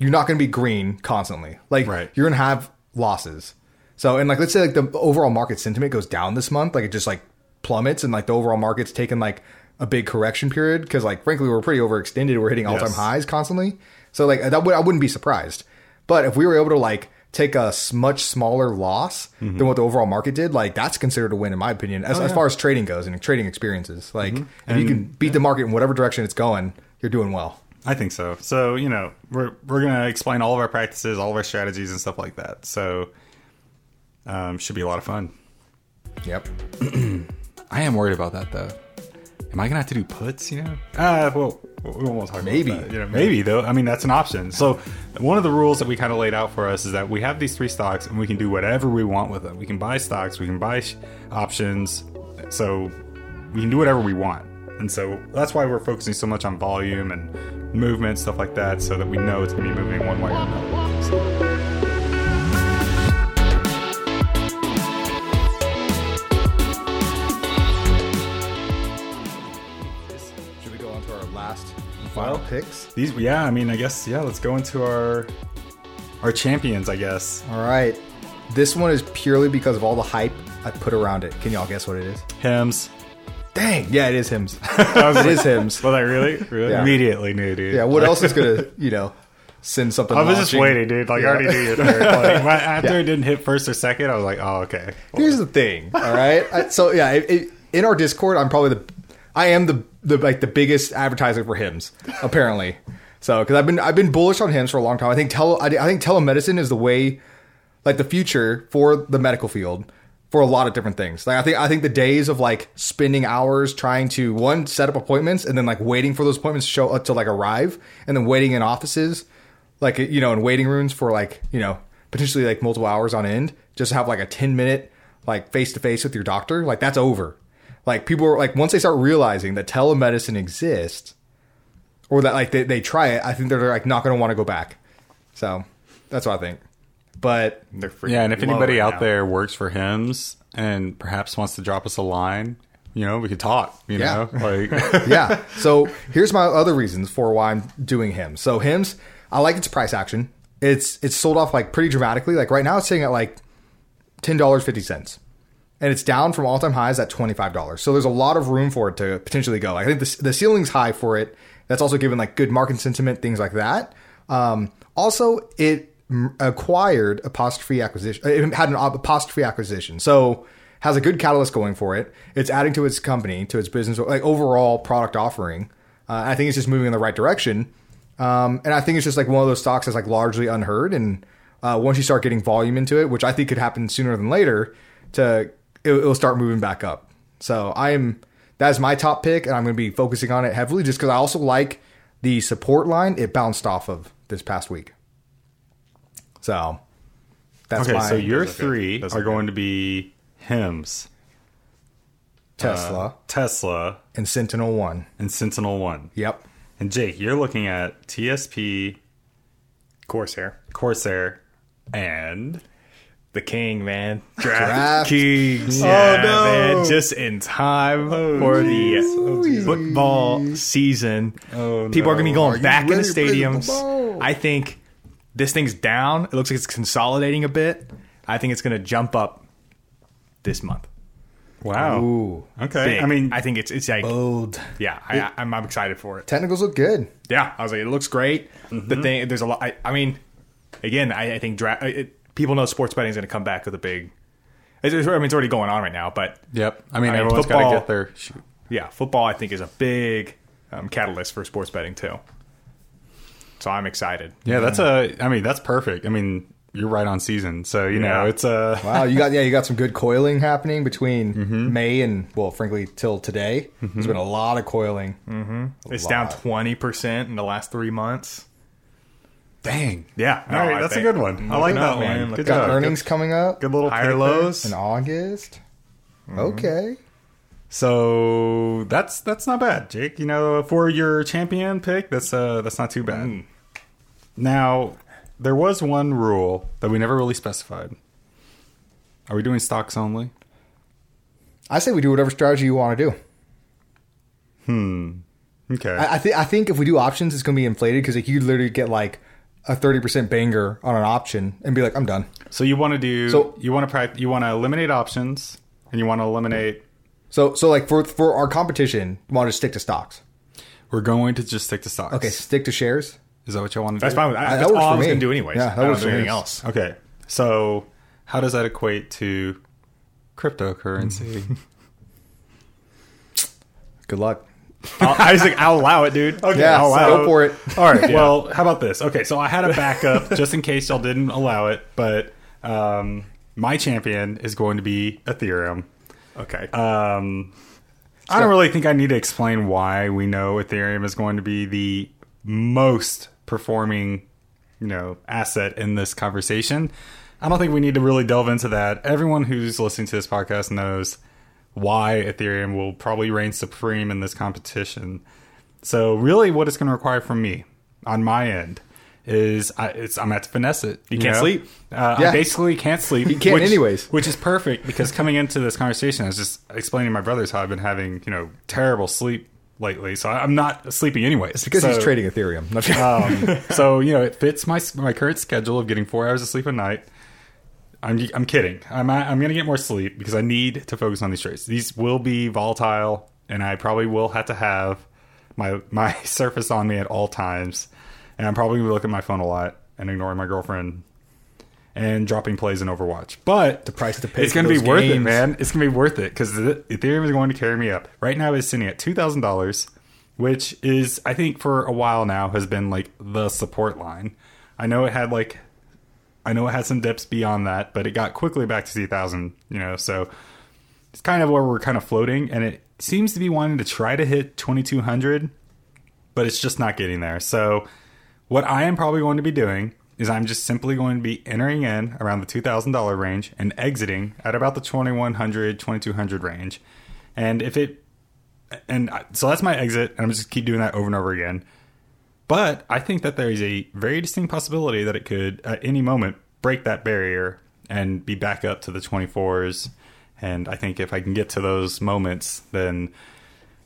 S2: you're not going to be green constantly. Like
S1: Right.
S2: you're going to have losses. So and like let's say like the overall market sentiment goes down this month, like it just like plummets and like the overall market's taken like a big correction period because like frankly we're pretty overextended. We're hitting all time
S1: Yes.
S2: highs constantly. So like that would I wouldn't be surprised. But if we were able to like take a much smaller loss than what the overall market did, like that's considered a win in my opinion. As, as far as trading goes and trading experiences, like if you can beat the market in whatever direction it's going, you're doing well.
S1: I think so. So you know, we're we're gonna explain all of our practices, all of our strategies, and stuff like that. So um, should be a lot of fun.
S2: Yep.
S1: I am worried about that though. Am I gonna have to do puts? You know? Uh, well, we won't talk
S2: Maybe.
S1: about that. You know, maybe though. I mean, that's an option. So one of the rules that we kind of laid out for us is that we have these three stocks and we can do whatever we want with them. We can buy stocks, we can buy sh- options. So we can do whatever we want. And so that's why we're focusing so much on volume and movement, stuff like that, so that we know it's gonna be moving one way or another. So-
S2: final picks?
S1: These, yeah, I mean, I guess, yeah. Let's go into our our champions, I guess.
S2: All right. This one is purely because of all the hype I put around it. Can y'all guess what it is?
S1: Hims.
S2: Dang. Yeah, it is Hims. it is Hims.
S3: Was I really? Really?
S2: Yeah.
S1: Immediately knew, dude.
S2: Yeah, what else is gonna, you know, send something?
S1: I was just waiting, dude. Like, I already knew you. Like, when- after it didn't hit first or second, I was like, oh, okay.
S2: Here's the thing, all right. So yeah, it, it, in our Discord, I'm probably the, I am the the like the biggest advertiser for Hims apparently. So because I've been I've been bullish on Hims for a long time. I think tele I, I think telemedicine is the way, like the future for the medical field for a lot of different things. Like I think I think the days of like spending hours trying to one set up appointments and then like waiting for those appointments to show up to like arrive and then waiting in offices, like you know in waiting rooms for like you know potentially like multiple hours on end just to have like a ten minute like face to face with your doctor. Like that's over. Like people are like once they start realizing that telemedicine exists or that like they, they try it, I think they're like not going to want to go back. So that's what I think. But
S3: They're freaking
S1: Yeah, and if anybody
S3: right
S1: out
S3: now.
S1: there works for Hims and perhaps wants to drop us a line, you know, we could talk. You
S2: Yeah.
S1: know, like
S2: yeah. So here's my other reasons for why I'm doing Hims. So Hims, I like its price action. It's it's sold off like pretty dramatically. Like right now, it's sitting at like ten dollars fifty cents, and it's down from all time highs at twenty five dollars. So there's a lot of room for it to potentially go. I think the the ceiling's high for it. That's also given like good market sentiment, things like that. Um, also, it acquired Apostrophe acquisition. It had an Apostrophe acquisition, so has a good catalyst going for it. It's adding to its company, to its business, like overall product offering. Uh, I think it's just moving in the right direction. Um, and I think it's just like one of those stocks that's like largely unheard. And uh, once you start getting volume into it, which I think could happen sooner than later, to it, it'll start moving back up. So I am that's my top pick, and I'm going to be focusing on it heavily just because I also like the support line it bounced off of this past week. So that's
S1: okay.
S2: my
S1: So your
S3: Those are good.
S1: three
S3: Those
S1: are
S3: are
S1: going to be Hims,
S2: Tesla uh,
S1: Tesla,
S2: and Sentinel One.
S1: and Sentinel One.
S2: Yep.
S1: And Jake, you're looking at TSP,
S3: Corsair.
S1: Corsair, and
S3: The the king, man.
S2: Draft.
S3: Kings.
S2: Oh,
S3: Yeah,
S2: no.
S3: man. Just in time oh, for the
S2: jeez.
S3: Oh, football season.
S1: Oh,
S3: People are going to be going
S2: Are
S3: back in the
S2: ready to play the
S3: stadiums. I think this thing's down. It looks like it's consolidating a bit. I think it's going to jump up this month.
S1: Wow.
S2: Ooh.
S1: Okay.
S3: Big.
S1: I mean,
S3: I think it's it's like
S2: Bold.
S3: yeah. I, I'm I'm excited for it.
S2: Technicals look good.
S3: Yeah, I was like, it looks great. The mm-hmm. thing, there's a lot. I, I mean, again, I, I think dra- it, people know sports betting is going to come back with a big. It's, it's- I mean, it's already going on right now, but
S1: yep. I mean,
S3: I mean,
S1: everyone's got to get their shoot.
S3: yeah, football I think is a big um, catalyst for sports betting too. So I'm excited.
S1: Yeah, that's a. I mean, that's perfect. I mean, you're right on season. So you know, it's a.
S2: Wow, you got yeah, you got some good coiling happening between
S3: Mm-hmm.
S2: May and well, frankly, till today. There's been a lot of coiling.
S3: Mm-hmm. It's
S2: lot.
S3: down twenty percent in the last three months.
S1: Dang.
S3: Yeah,
S1: All right,
S3: I
S1: that's a good one. I like that
S3: up, man.
S1: one.
S3: Look
S1: Good
S2: Got
S1: job.
S2: earnings coming up
S1: Good little
S3: Higher
S1: pick there.
S3: lows.
S2: in August.
S3: Mm-hmm.
S2: Okay.
S1: So that's that's not bad, Jake. You know, for your champion pick, that's uh that's not too bad.
S3: Mm.
S1: Now, there was one rule that we never really specified. Are we doing stocks only?
S2: I say we do whatever strategy you want to do. Hmm.
S1: Okay.
S2: I, I think I think if we do options, it's going to be inflated because like, you could literally get like a thirty percent banger on an option and be like, I'm done.
S1: so you want to do
S2: So-
S1: you want to practice you want to eliminate options and you want to eliminate
S2: So so like for for our competition, we want to stick to stocks.
S1: we're going to just stick to stocks.
S2: Okay, stick to shares.
S1: Is that what you want to do?
S3: That's fine. With, I,
S2: that
S3: that's
S2: works
S3: all
S2: for
S3: I was
S2: me.
S3: going to do anyways.
S2: Yeah, that
S3: I don't
S2: works
S3: do
S2: for
S3: anything else.
S1: Okay. So how does that equate to cryptocurrency?
S2: Good luck.
S3: I'll, I was like, I'll allow it, dude. Okay,
S2: Yeah,
S3: I'll allow
S2: go
S3: it.
S2: for it.
S1: All right. Well, how about this? Okay, so I had a backup just in case y'all didn't allow it, but um, my champion is going to be Ethereum.
S3: Okay.
S1: Um, I don't really think I need to explain why we know Ethereum is going to be the most performing, you know, asset in this conversation. I don't think we need to really delve into that. Everyone who's listening to this podcast knows why Ethereum will probably reign supreme in this competition. So, really, what it's going to require from me on my end is I, it's I'm at to finesse it. You,
S3: can't
S1: know?
S3: sleep.
S1: Uh, I
S2: Yeah.
S1: basically can't sleep.
S2: You can't anyways.
S1: Which is perfect because coming into this conversation, I was just explaining to my brothers how I've been having you know terrible sleep lately. So I'm not sleeping anyways.
S2: It's because
S1: So-
S2: he's trading Ethereum. Not
S1: um, so you know, it fits my my current schedule of getting four hours of sleep a night. I'm I'm kidding. I'm I'm gonna get more sleep because I need to focus on these trades. These will be volatile, and I probably will have to have my my Surface on me at all times, and I'm probably gonna be looking at my phone a lot and ignoring my girlfriend and dropping plays in Overwatch. But the
S2: price to pay
S1: it's gonna be worth it, man. It's gonna be worth it because Ethereum is going to carry me up. Right now, it's sitting at two thousand dollars, which is I think for a while now has been like the support line. I know it had like, I know it had some dips beyond that, but it got quickly back to two thousand. You know, so it's kind of where we're kind of floating, and it seems to be wanting to try to hit twenty two hundred, but it's just not getting there. So what I am probably going to be doing is I'm just simply going to be entering in around the $2,000 range and exiting at about the 2100 2200 range. And if it and so that's my exit and I'm just keep doing that over and over again. But I think that there is a very distinct possibility that it could at any moment break that barrier and be back up to the 24s. And I think if I can get to those moments, then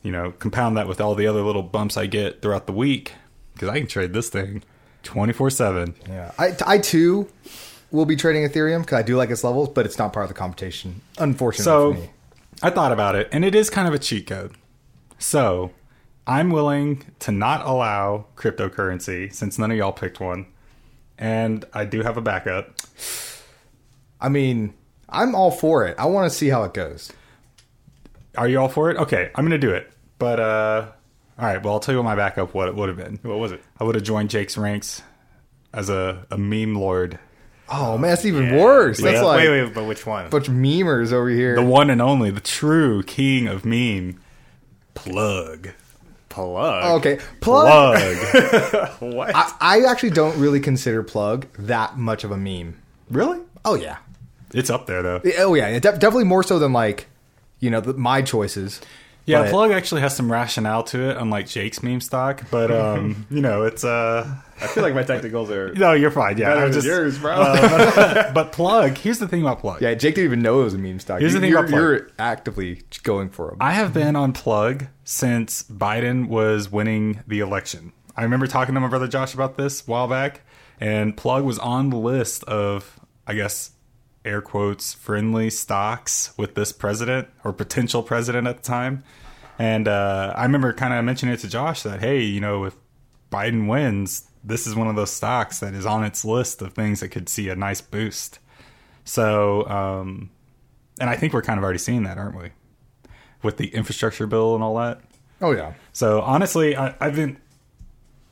S1: you know, compound that with all the other little bumps I get throughout the week, because I can trade this thing 24 7.
S2: Yeah, I, I too will be trading Ethereum because I do like its levels, but it's not part of the competition. Unfortunately
S1: So
S2: for me.
S1: I thought about it, and it is kind of a cheat code. So I'm willing to not allow cryptocurrency since none of y'all picked one. And I do have a backup.
S2: I mean, I'm all for it. I want to see how it goes.
S1: Are you all for it? Okay, I'm going to do it. But, uh, all right, well, I'll tell you what my backup what it would have been.
S3: What was it?
S1: I would have joined Jake's ranks as a, a meme lord.
S2: Oh man, that's even worse. That's
S1: Yeah.
S2: like
S3: wait, wait, but which one?
S2: a bunch of memers over here.
S1: The one and only, the true king of meme. Plug.
S3: Plug.
S2: okay, plug.
S1: Plug.
S3: What?
S2: I, I actually don't really consider plug that much of a meme.
S1: really?
S2: Oh yeah,
S1: It's up there, though.
S2: oh yeah, def- definitely more so than like you know the, my choices.
S1: Yeah,
S2: But-
S1: plug actually has some rationale to it, unlike Jake's meme stock. But um, you know, it's uh,
S3: I feel like my technicals are.
S1: no, you're fine. Yeah,
S3: Better
S1: just
S3: yours, bro.
S1: uh, but plug. Here's the thing about plug.
S2: Yeah, Jake didn't even know it was a meme stock.
S1: Here's the thing
S2: you're,
S1: about Plug.
S2: you're actively going for him.
S1: I have been on plug since Biden was winning the election. I remember talking to my brother Josh about this a while back, and plug was on the list of, I guess, air quotes, friendly stocks with this president or potential president at the time. And uh, I remember kind of mentioning it to Josh that, hey, you know, if Biden wins, this is one of those stocks that is on its list of things that could see a nice boost. So, um, and I think we're kind of already seeing that, aren't we? With the infrastructure bill and all that.
S2: oh yeah,
S1: So honestly, I, I've been,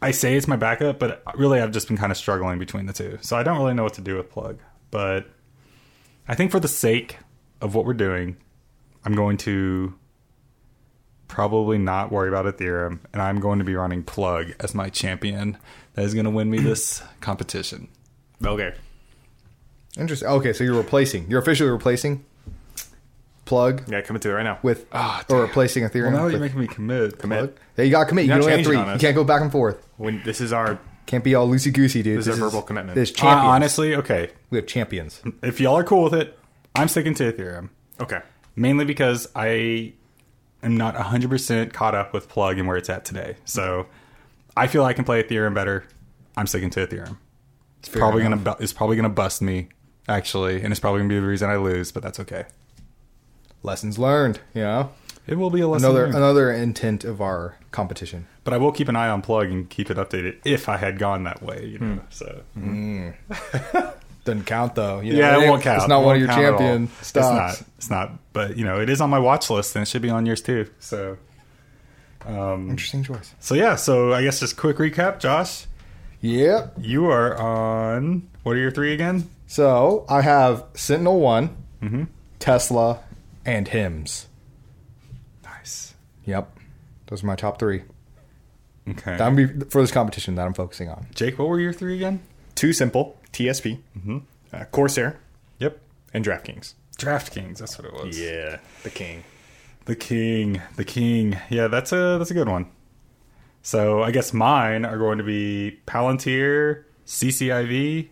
S1: I say it's my backup, but really I've just been kind of struggling between the two. So I don't really know what to do with plug. But I think for the sake of what we're doing, I'm going to probably not worry about Ethereum, and I'm going to be running plug as my champion that is going to win me this competition.
S3: Okay.
S2: interesting. Okay, so you're replacing. You're officially replacing plug
S3: Yeah, coming to it right now.
S2: with
S1: Ah,
S2: or replacing Ethereum.
S1: Well, now you're making me commit.
S3: Commit.
S2: Yeah, you got to commit. You
S3: You're
S2: can
S3: not
S2: only have three. You can't go back and forth.
S3: When this is our
S2: Can't be all loosey goosey, dude.
S3: This is a verbal commitment.
S2: There's
S1: Uh,
S2: champions.
S1: honestly, okay.
S2: we have champions.
S1: If y'all are cool with it, I'm sticking to Ethereum.
S3: okay.
S1: mainly because I am not 100% caught up with plug and where it's at today. So I feel I can play Ethereum better. I'm sticking to Ethereum. It's
S2: Fair
S1: probably
S2: enough.
S1: gonna bu- it's probably gonna bust me actually, and it's probably gonna be the reason I lose. But that's okay.
S2: Lessons learned. You know,
S1: It will be a lesson.
S2: another
S1: learned.
S2: another intent of our competition.
S1: but I will keep an eye on plug and keep it updated if I had gone that way. You know, so
S2: Doesn't count though. You know,
S1: yeah, it won't count.
S2: It's not
S1: It
S2: one of your
S1: count
S2: champion stocks.
S1: It's not. It's not. But you know, it is on my watch list, and it should be on yours too. So. Um,
S2: Interesting choice.
S1: so yeah, so I guess just quick recap, Josh.
S2: Yep.
S1: You are on. What are your three again?
S2: So I have Sentinel One,
S1: Mm-hmm.
S2: Tesla, and Hims.
S1: Nice.
S2: Yep, those are my top three.
S1: Okay.
S2: That'll be for this competition that I'm focusing on.
S1: Jake, what were your three again?
S3: TuSimple. TSP. Mm-hmm. Uh, Corsair
S1: Yep.
S3: and DraftKings.
S1: DraftKings. That's what it was.
S3: Yeah, the king.
S1: The king. The king. Yeah, that's a that's a good one. So I guess mine are going to be Palantir, CCIV,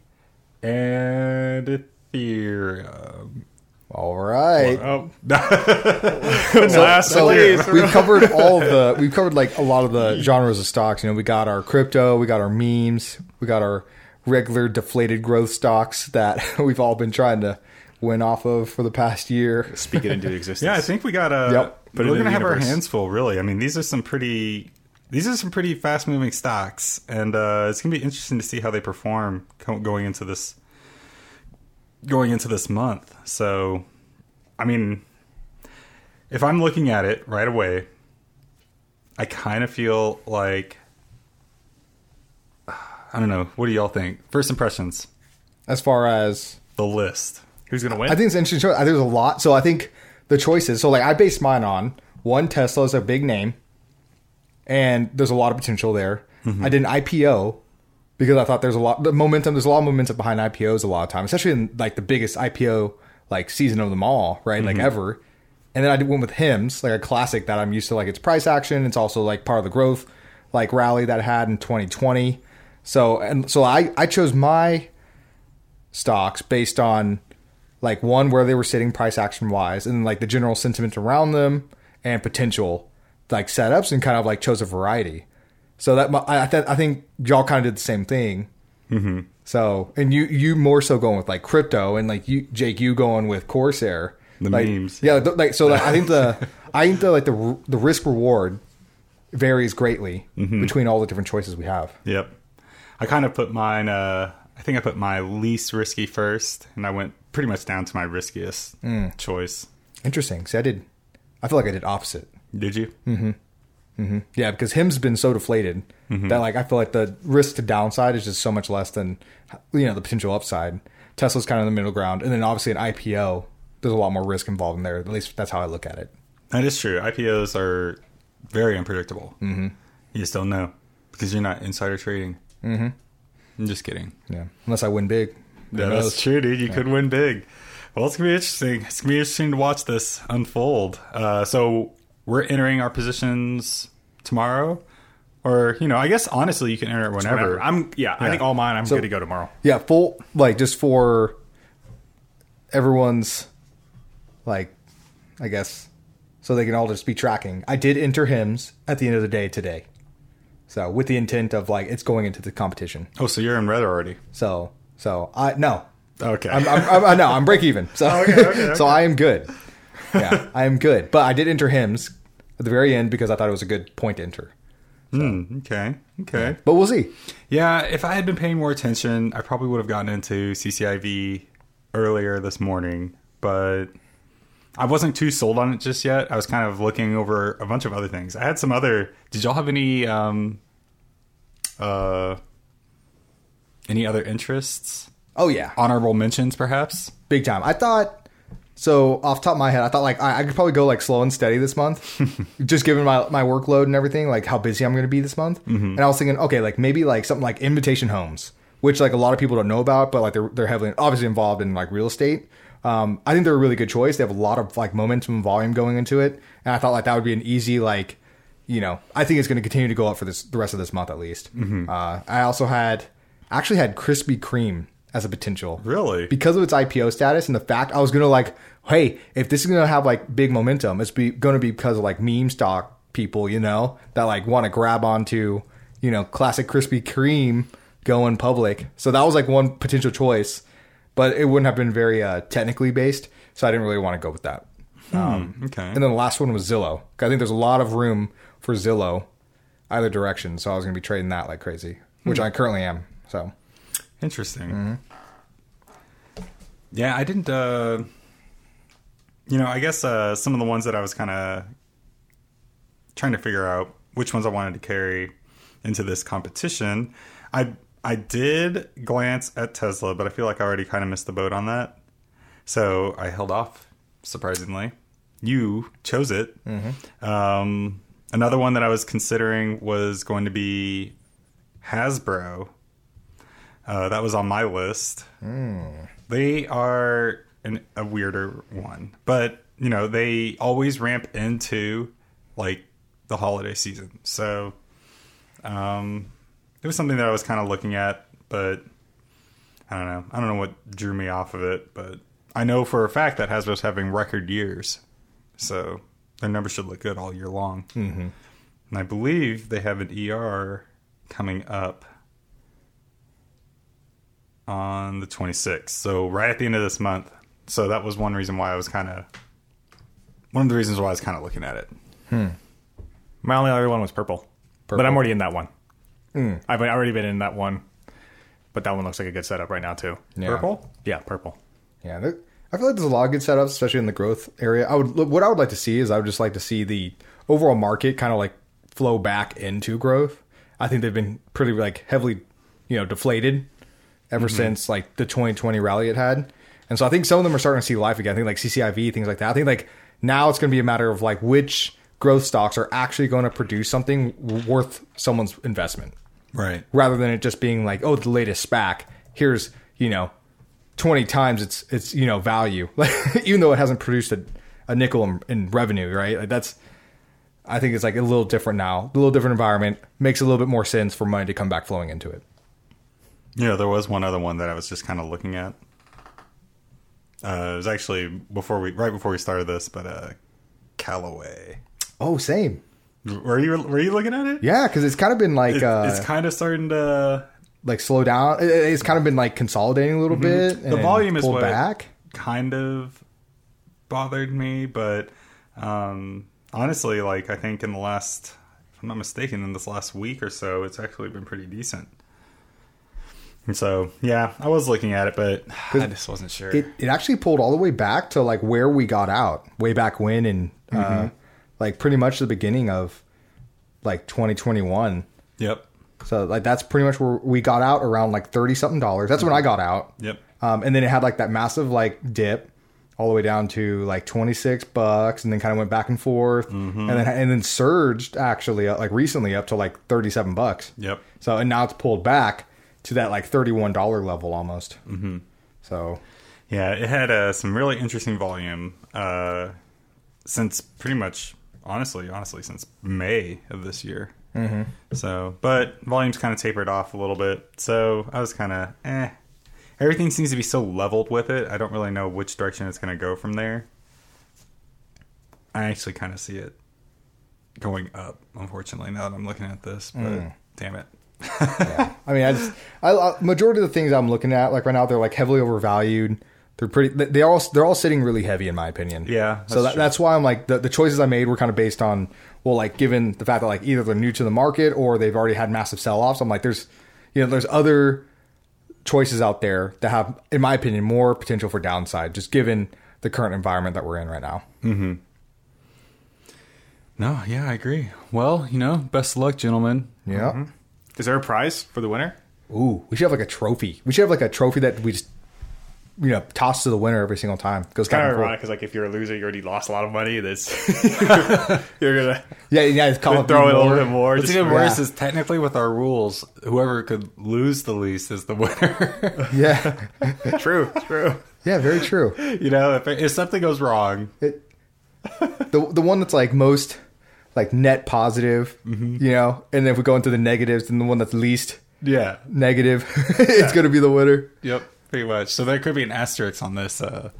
S1: and Ethereum.
S2: All right.
S1: Oh,
S2: So,
S1: last
S2: so
S1: place.
S2: we've covered all of the we've covered like a lot of the genres of stocks. You know, we got our crypto, we got our memes, we got our regular deflated growth stocks that we've all been trying to win off of for the past year.
S3: Speak it into existence.
S1: yeah, I think we got a.
S2: Yep.
S3: Put it
S1: we're gonna
S3: the
S1: have our hands full. Really, I mean, these are some pretty. These are some pretty fast moving stocks, and uh, it's gonna be interesting to see how they perform co- going into this. Going into this month, so, I mean, if I'm looking at it right away, I kind of feel like. I don't know. What do y'all think? First impressions.
S2: As far as
S1: The list.
S3: Who's gonna win?
S2: I think it's an interesting choice. I think there's a lot. So I think the choices. So like I based mine on one Tesla is a big name, and there's a lot of potential there. Mm-hmm. I did an IPO because I thought there's a lot the momentum. There's a lot of momentum behind IPOs a lot of time, especially in like the biggest IPO like season of them all, right? Like mm-hmm. ever. And then I did- went with Hims, like a classic that I'm used to. Like it's price action. It's also like part of the growth like rally that I had in 2020. So and so I I chose my stocks based on like one where they were sitting price action wise and like the general sentiment around them and potential like setups and kind of like chose a variety so that i, I, th- I think y'all kind of did the same thing mm-hmm. so and you you more so going with like crypto and like you jake you going with corsair
S1: The
S2: like,
S1: memes.
S2: yeah th- like so like, i think the i think the like the the risk reward varies greatly between all the different choices we have
S1: Yep. I kind of put mine, uh, I think I put my least risky first, and I went pretty much down to my riskiest choice.
S2: interesting see i did i feel like i did opposite
S1: Did you?
S2: Yeah, because Hims been so deflated
S1: Mm-hmm.
S2: that like I feel like the risk to downside is just so much less than you know the potential upside. Tesla's kind of in the middle ground, and then obviously an IPO, there's a lot more risk involved in there. At least that's how I look at it.
S1: That is true. IPOs are very unpredictable. Mm-hmm. You just don't know because you're not insider trading. Mm-hmm. I'm just kidding.
S2: Yeah, unless I win big.
S1: Yeah, that's true, dude. You could win big. Well, it's gonna be interesting. It's gonna be interesting to watch this unfold. Uh, so we're entering our positions tomorrow, or you know, I guess honestly, you can enter it whenever.
S3: Whatever. I'm yeah, I think all mine. I'm good to go tomorrow.
S2: Yeah, full like just for everyone's like I guess so they can all just be tracking. I did enter Hims at the end of the day today. So with the intent of like it's going into the competition.
S1: oh, so you're in red already?
S2: So so I no.
S1: Okay.
S2: I'm, I'm, I'm, I know I'm break even. So oh,
S1: Okay, okay,
S2: so. I am good. Yeah, I am good. But I did enter Hims at the very end because I thought it was a good point to enter.
S1: Hmm, okay. Okay.
S2: But we'll see.
S1: Yeah, if I had been paying more attention, I probably would have gotten into CCIV earlier this morning, but I wasn't too sold on it just yet. I was kind of looking over a bunch of other things. I had some other. Did y'all have any um uh any other interests?
S2: Oh yeah.
S1: Honorable mentions, perhaps?
S2: big time. I thought so off the top of my head, I thought like I, I could probably go like slow and steady this month, just given my my workload and everything, like how busy I'm going to be this month. And I was thinking, okay, like maybe like something like Invitation Homes, which like a lot of people don't know about, but like they're they're heavily obviously involved in like real estate. Um, I think they're a really good choice. They have a lot of like momentum and volume going into it, and I thought like that would be an easy like, you know, I think it's going to continue to go up for this the rest of this month at least. Uh, I also had actually had Krispy Kreme as a potential
S1: Really?
S2: because of its IPO status and the fact I was gonna like, hey, if this is gonna have like big momentum, it's be gonna be because of like meme stock people, you know, that like want to grab onto, you know, classic Krispy Kreme going public. So that was like one potential choice, but it wouldn't have been very uh, technically based, so I didn't really want to go with that. Um,
S1: okay.
S2: And then the last one was Zillow. I think there's a lot of room for Zillow either direction, so I was gonna be trading that like crazy, which I currently am. So
S1: Interesting. Yeah, I didn't. uh You know, I guess uh some of the ones that I was kind of trying to figure out which ones I wanted to carry into this competition. I I did glance at Tesla, but I feel like I already kind of missed the boat on that. So I held off. Surprisingly, you chose it. Um, another one that I was considering was going to be Hasbro. Uh, that was on my list. They are an, a weirder one, but you know they always ramp into like the holiday season. So um, it was something that I was kind of looking at, but I don't know. I don't know what drew me off of it, but I know for a fact that Hasbro's having record years, so their numbers should look good all year long. Mm-hmm. And I believe they have an ER coming up on the 26th. So right at the end of this month. So that was one reason why I was kind of one of the reasons why I was kind of looking at it. Hmm.
S3: My only other one was purple, but I'm already in that one. Hmm. I've already been in that one, but that one looks like a good setup right now too.
S2: Yeah.
S1: Purple?
S3: Yeah, purple.
S2: Yeah, there, I feel like there's a lot of good setups, especially in the growth area. I would what I would like to see is I would just like to see the overall market kind of like flow back into growth. I think they've been pretty like heavily, you know, deflated ever mm-hmm. since like the 2020 rally it had, and so I think some of them are starting to see life again. I think like CCIV things like that. I think like now it's going to be a matter of like which growth stocks are actually going to produce something worth someone's investment
S1: Right.
S2: rather than it just being like, oh, the latest SPAC. Here's you know, twenty times its its you know value, like even though it hasn't produced a, a nickel in, in revenue, right? Like that's, I think it's like a little different now, a little different environment makes a little bit more sense for money to come back flowing into it.
S1: Yeah, there was one other one that I was just kind of looking at. Uh, it was actually before we, right before we started this, but uh, Callaway.
S2: Oh, same.
S1: Were you were you looking at it?
S2: Yeah, because it's kind of been like
S1: It-
S2: uh,
S1: it's kind of starting to
S2: like slow down. It- It's kind of been like consolidating a little bit.
S1: Mm-hmm. the
S2: and
S1: volume is what
S2: back.
S1: kind of bothered me, but um, honestly, like I think in the last, if I'm not mistaken, in this last week or so, it's actually been pretty decent. And so, yeah, I was looking at it, but I just wasn't sure.
S2: it, it actually pulled all the way back to like where we got out way back when and
S1: Mm-hmm.
S2: uh, like pretty much the beginning of like 2021
S1: yep,
S2: so like that's pretty much where we got out around like 30 something dollars that's when i got out
S1: yep,
S2: um, and then it had like that massive like dip all the way down to like 26 bucks and then kind of went back and forth
S1: Mm-hmm.
S2: and then and then surged actually uh, like recently up to like 37 bucks
S1: yep.
S2: so and now it's pulled back to that like $31 level almost mm-hmm. so
S1: Yeah, it had uh, some really interesting volume uh, since pretty much honestly, honestly, since May of this year. Mm-hmm. So, but volume's kind of tapered off a little bit. So I was kind of eh. Everything seems to be so leveled with it. I don't really know which direction it's going to go from there. I actually kind of see it going up. Unfortunately, now that I'm looking at this, but damn it.
S2: Yeah. I mean, I just I, I, majority of the things I'm looking at like right now they're like heavily overvalued. They're pretty. they- all they're all sitting really heavy in my opinion.
S1: Yeah,
S2: So
S1: that's
S2: that, that's why I'm like the the choices I made were kind of based on well, like given the fact that like either they're new to the market or they've already had massive sell offs. I'm like, there's you know there's other choices out there that have, in my opinion, more potential for downside, just given the current environment that we're in right now. Hmm.
S1: No, yeah, I agree. Well, you know, best of luck, gentlemen.
S2: Yeah.
S3: Is there a prize for the winner?
S2: Ooh, we should have like a trophy. We should have like a trophy that we just you know toss to the winner every single time. Goes
S3: Kind
S2: kind
S3: of
S2: of
S3: ironic because like if you're a loser, you already lost a lot of money. That's you're gonna
S2: Yeah, yeah. It's call up
S3: throw in a
S2: more.
S3: little bit more.
S1: What's
S3: just-
S1: even worse
S2: yeah.
S1: is technically with our rules, whoever could lose the least is the winner.
S2: Yeah,
S3: true, true.
S2: yeah. Very true.
S1: you know, if, if something goes wrong,
S2: It, the the one that's like most like net positive, you know, and then if we go into the negatives, then the one that's least
S1: yeah,
S2: negative, it's gonna be the winner.
S1: yep, pretty much. So there could be an asterisk on this uh,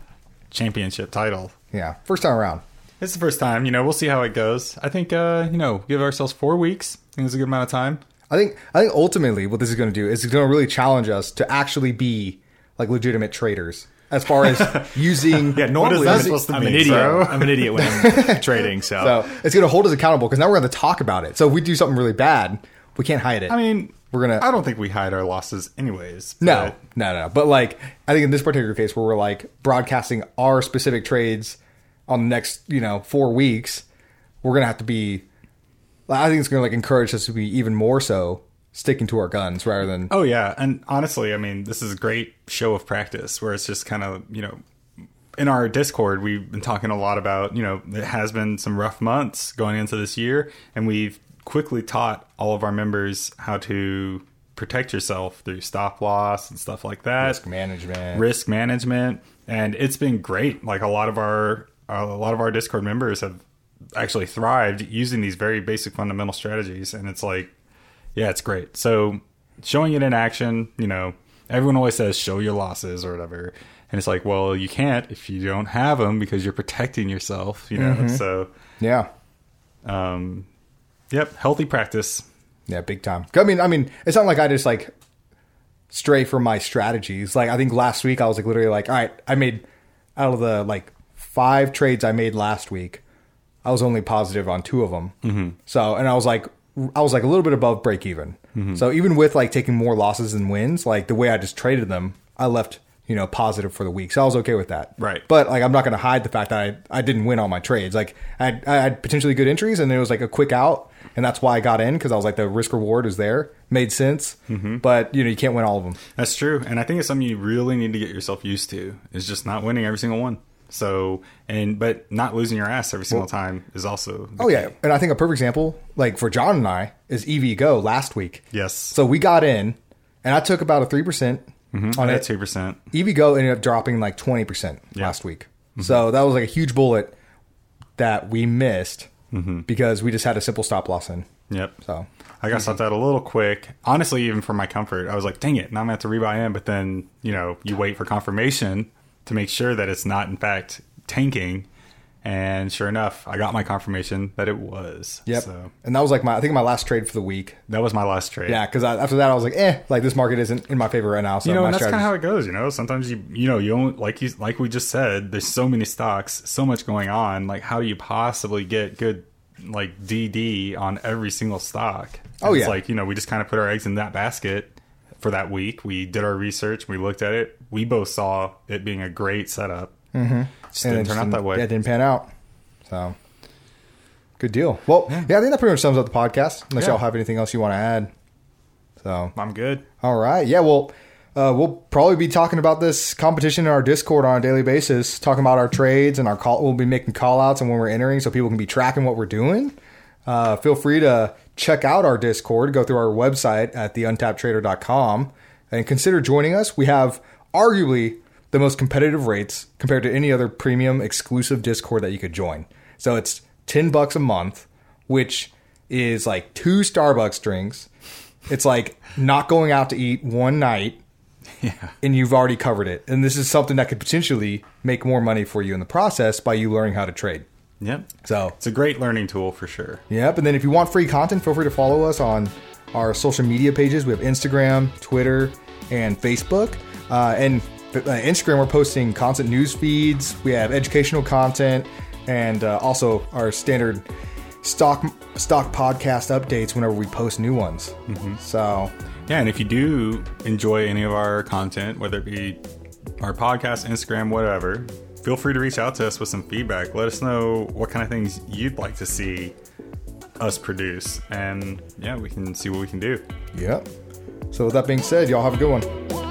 S1: championship title.
S2: Yeah, first time around.
S1: It's the first time, you know. We'll see how it goes. I think, uh, you know, give ourselves four weeks. I think it's a good amount of time.
S2: I think I think ultimately what this is going to do is it's going to really challenge us to actually be like legitimate traders as far as using
S3: Yeah, normally
S1: that
S3: I'm,
S1: supposed to
S3: I'm
S1: mean,
S3: an idiot.
S1: bro?
S3: I'm an idiot when I'm trading. So,
S2: So it's going to hold us accountable because now we're going to talk about it. So if we do something really bad, we can't hide it.
S1: I mean,
S2: We're gonna-
S1: I don't think we hide our losses, anyways.
S2: no,
S1: but-
S2: no, no, no. But like, I think in this particular case where we're like broadcasting our specific trades on the next, you know, four weeks, we're going to have to be. I think it's going to like encourage us to be even more so sticking to our guns rather than.
S1: Oh yeah, and honestly, I mean, this is a great show of practice where it's just kind of you know, in our Discord, we've been talking a lot about you know it has been some rough months going into this year, and we've quickly taught all of our members how to protect yourself through stop loss and stuff like that,
S2: Risk management.
S1: risk management, and it's been great. Like a lot of our a lot of our Discord members have actually thrived using these very basic fundamental strategies, and it's like, yeah, it's great. So showing it in action, you know, everyone always says show your losses or whatever, and it's like, well, you can't if you don't have them because you're protecting yourself, you know. So,
S2: Yeah.
S1: um, yep, healthy practice.
S2: Yeah, big time. I mean, I mean, it's not like I just like stray from my strategies. Like I think last week I was like literally like, all right, I made out of the like five trades I made last week, I was only positive on two of them. Mm-hmm. So, and I was like, I was like a little bit above break even. Mm-hmm. So even with like taking more losses than wins, like the way I just traded them, I left you know positive for the week. So I was okay with that.
S1: Right.
S2: But like I'm not going to hide the fact that I I didn't win all my trades. Like I had, I had potentially good entries and it was like a quick out, and that's why I got in because I was like the risk reward is there, made sense. Mm-hmm. But you know you can't win all of them.
S1: That's true, and I think it's something you really need to get yourself used to. Is just not winning every single one. So, and but not losing your ass every single time is also.
S2: Oh yeah, and I think a perfect example, like for John and I, is EVgo last week.
S1: Yes.
S2: So we got in, and I took about a three percent
S1: on
S2: mm-hmm.
S1: on
S2: it.
S1: two percent.
S2: EVgo ended up dropping like twenty percent last week. Mm-hmm. So that was like a huge bullet that we missed mm-hmm. because we just had a simple stop loss in.
S1: Yep.
S2: So
S1: I got stopped out a little quick. Honestly, even for my comfort, I was like, "Dang it!" Now I'm gonna have to rebuy in. But then you know, you wait for confirmation to make sure that it's not in fact tanking. And sure enough, I got my confirmation that it was.
S2: yep,
S1: So
S2: and that was like my I think my last trade for the week.
S1: that was my last trade.
S2: Yeah, because after that I was like, eh, like this market isn't in my favor right now. So
S1: you know, and that's kind of how it goes. You know, sometimes you you know you don't like you like we just said. There's so many stocks, so much going on. Like, how do you possibly get good like DD on every single stock?
S2: Oh, yeah.
S1: it's like you know we just kind of put our eggs in that basket for that week. We did our research. We looked at it. We both saw it being a great setup. Mm-hmm. Just
S2: and
S1: didn't turn
S2: just
S1: out that way.
S2: Yeah, it didn't pan out. So good deal. Well, yeah, I think that pretty much sums up the podcast. Unless
S1: Yeah.
S2: y'all have anything else you want to add. So
S3: I'm good.
S2: all right, yeah, well. Uh, we'll probably be talking about this competition in our Discord on a daily basis, talking about our trades and our call. We'll be making call outs and when we're entering, so people can be tracking what we're doing. Uh, feel free to check out our Discord. Go through our website at theuntappedtrader.com and consider joining us. We have arguably the most competitive rates compared to any other premium exclusive Discord that you could join. So it's 10 bucks a month, which is like two Starbucks drinks. It's like not going out to eat one night
S1: Yeah.
S2: and you've already covered it. And this is something that could potentially make more money for you in the process by you learning how to trade.
S1: Yep.
S2: So,
S1: It's a great learning tool for sure.
S2: yep. And then if you want free content, feel free to follow us on our social media pages. We have Instagram, Twitter, and Facebook. Uh, and uh, Instagram, we're posting constant news feeds. We have educational content, and uh, also our standard stock stock podcast updates whenever we post new ones. So,
S1: Yeah, and if you do enjoy any of our content, whether it be our podcast, Instagram, whatever, feel free to reach out to us with some feedback. Let us know what kind of things you'd like to see us produce, and yeah, we can see what we can do.
S2: yep. So with that being said, y'all have a good one.